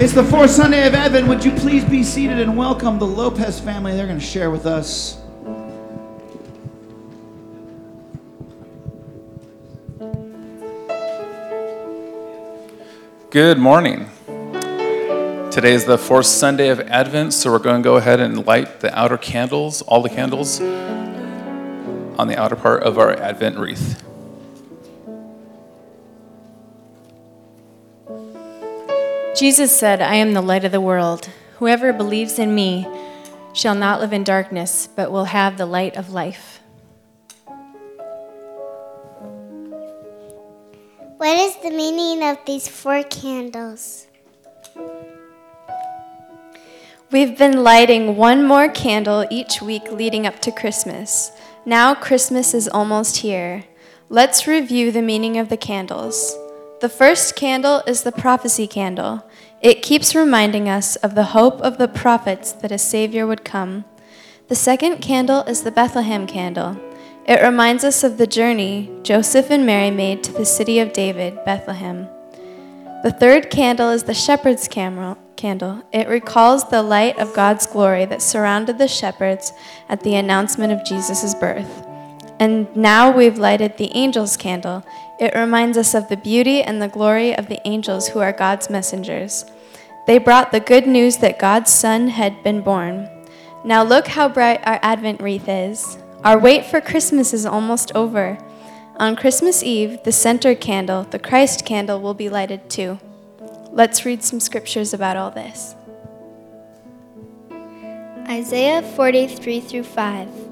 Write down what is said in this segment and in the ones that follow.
It's the fourth Sunday of Advent. Would you please be seated and welcome the Lopez family? They're going to share with us. Good morning. Today is the fourth Sunday of Advent, so we're going to go ahead and light the outer candles, all the candles, on the outer part of our Advent wreath. Jesus said, I am the light of the world. Whoever believes in me shall not live in darkness, but will have the light of life. What is the meaning of these four candles? We've been lighting one more candle each week leading up to Christmas. Now Christmas is almost here. Let's review the meaning of the candles. The first candle is the prophecy candle. It keeps reminding us of the hope of the prophets that a Savior would come. The second candle is the Bethlehem candle. It reminds us of the journey Joseph and Mary made to the city of David, Bethlehem. The third candle is the shepherd's candle. It recalls the light of God's glory that surrounded the shepherds at the announcement of Jesus' birth. And now we've lighted the angel's candle. It reminds us of the beauty and the glory of the angels who are God's messengers. They brought the good news that God's Son had been born. Now look how bright our Advent wreath is. Our wait for Christmas is almost over. On Christmas Eve, the center candle, the Christ candle, will be lighted too. Let's read some scriptures about all this. Isaiah 43 through 5.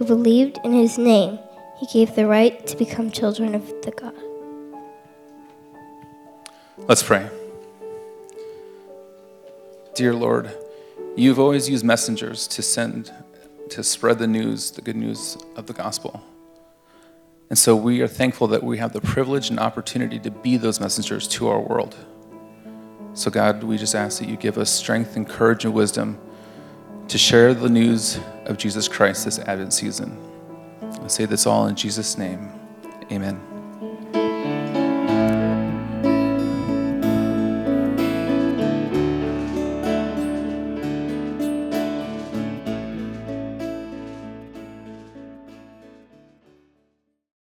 who believed in his name, he gave the right to become children of the God. Let's pray. Dear Lord, you've always used messengers to send, to spread the news, the good news of the gospel. And so we are thankful that we have the privilege and opportunity to be those messengers to our world. So, God, we just ask that you give us strength and courage and wisdom to share the news of Jesus Christ this Advent season. I say this all in Jesus' name. Amen.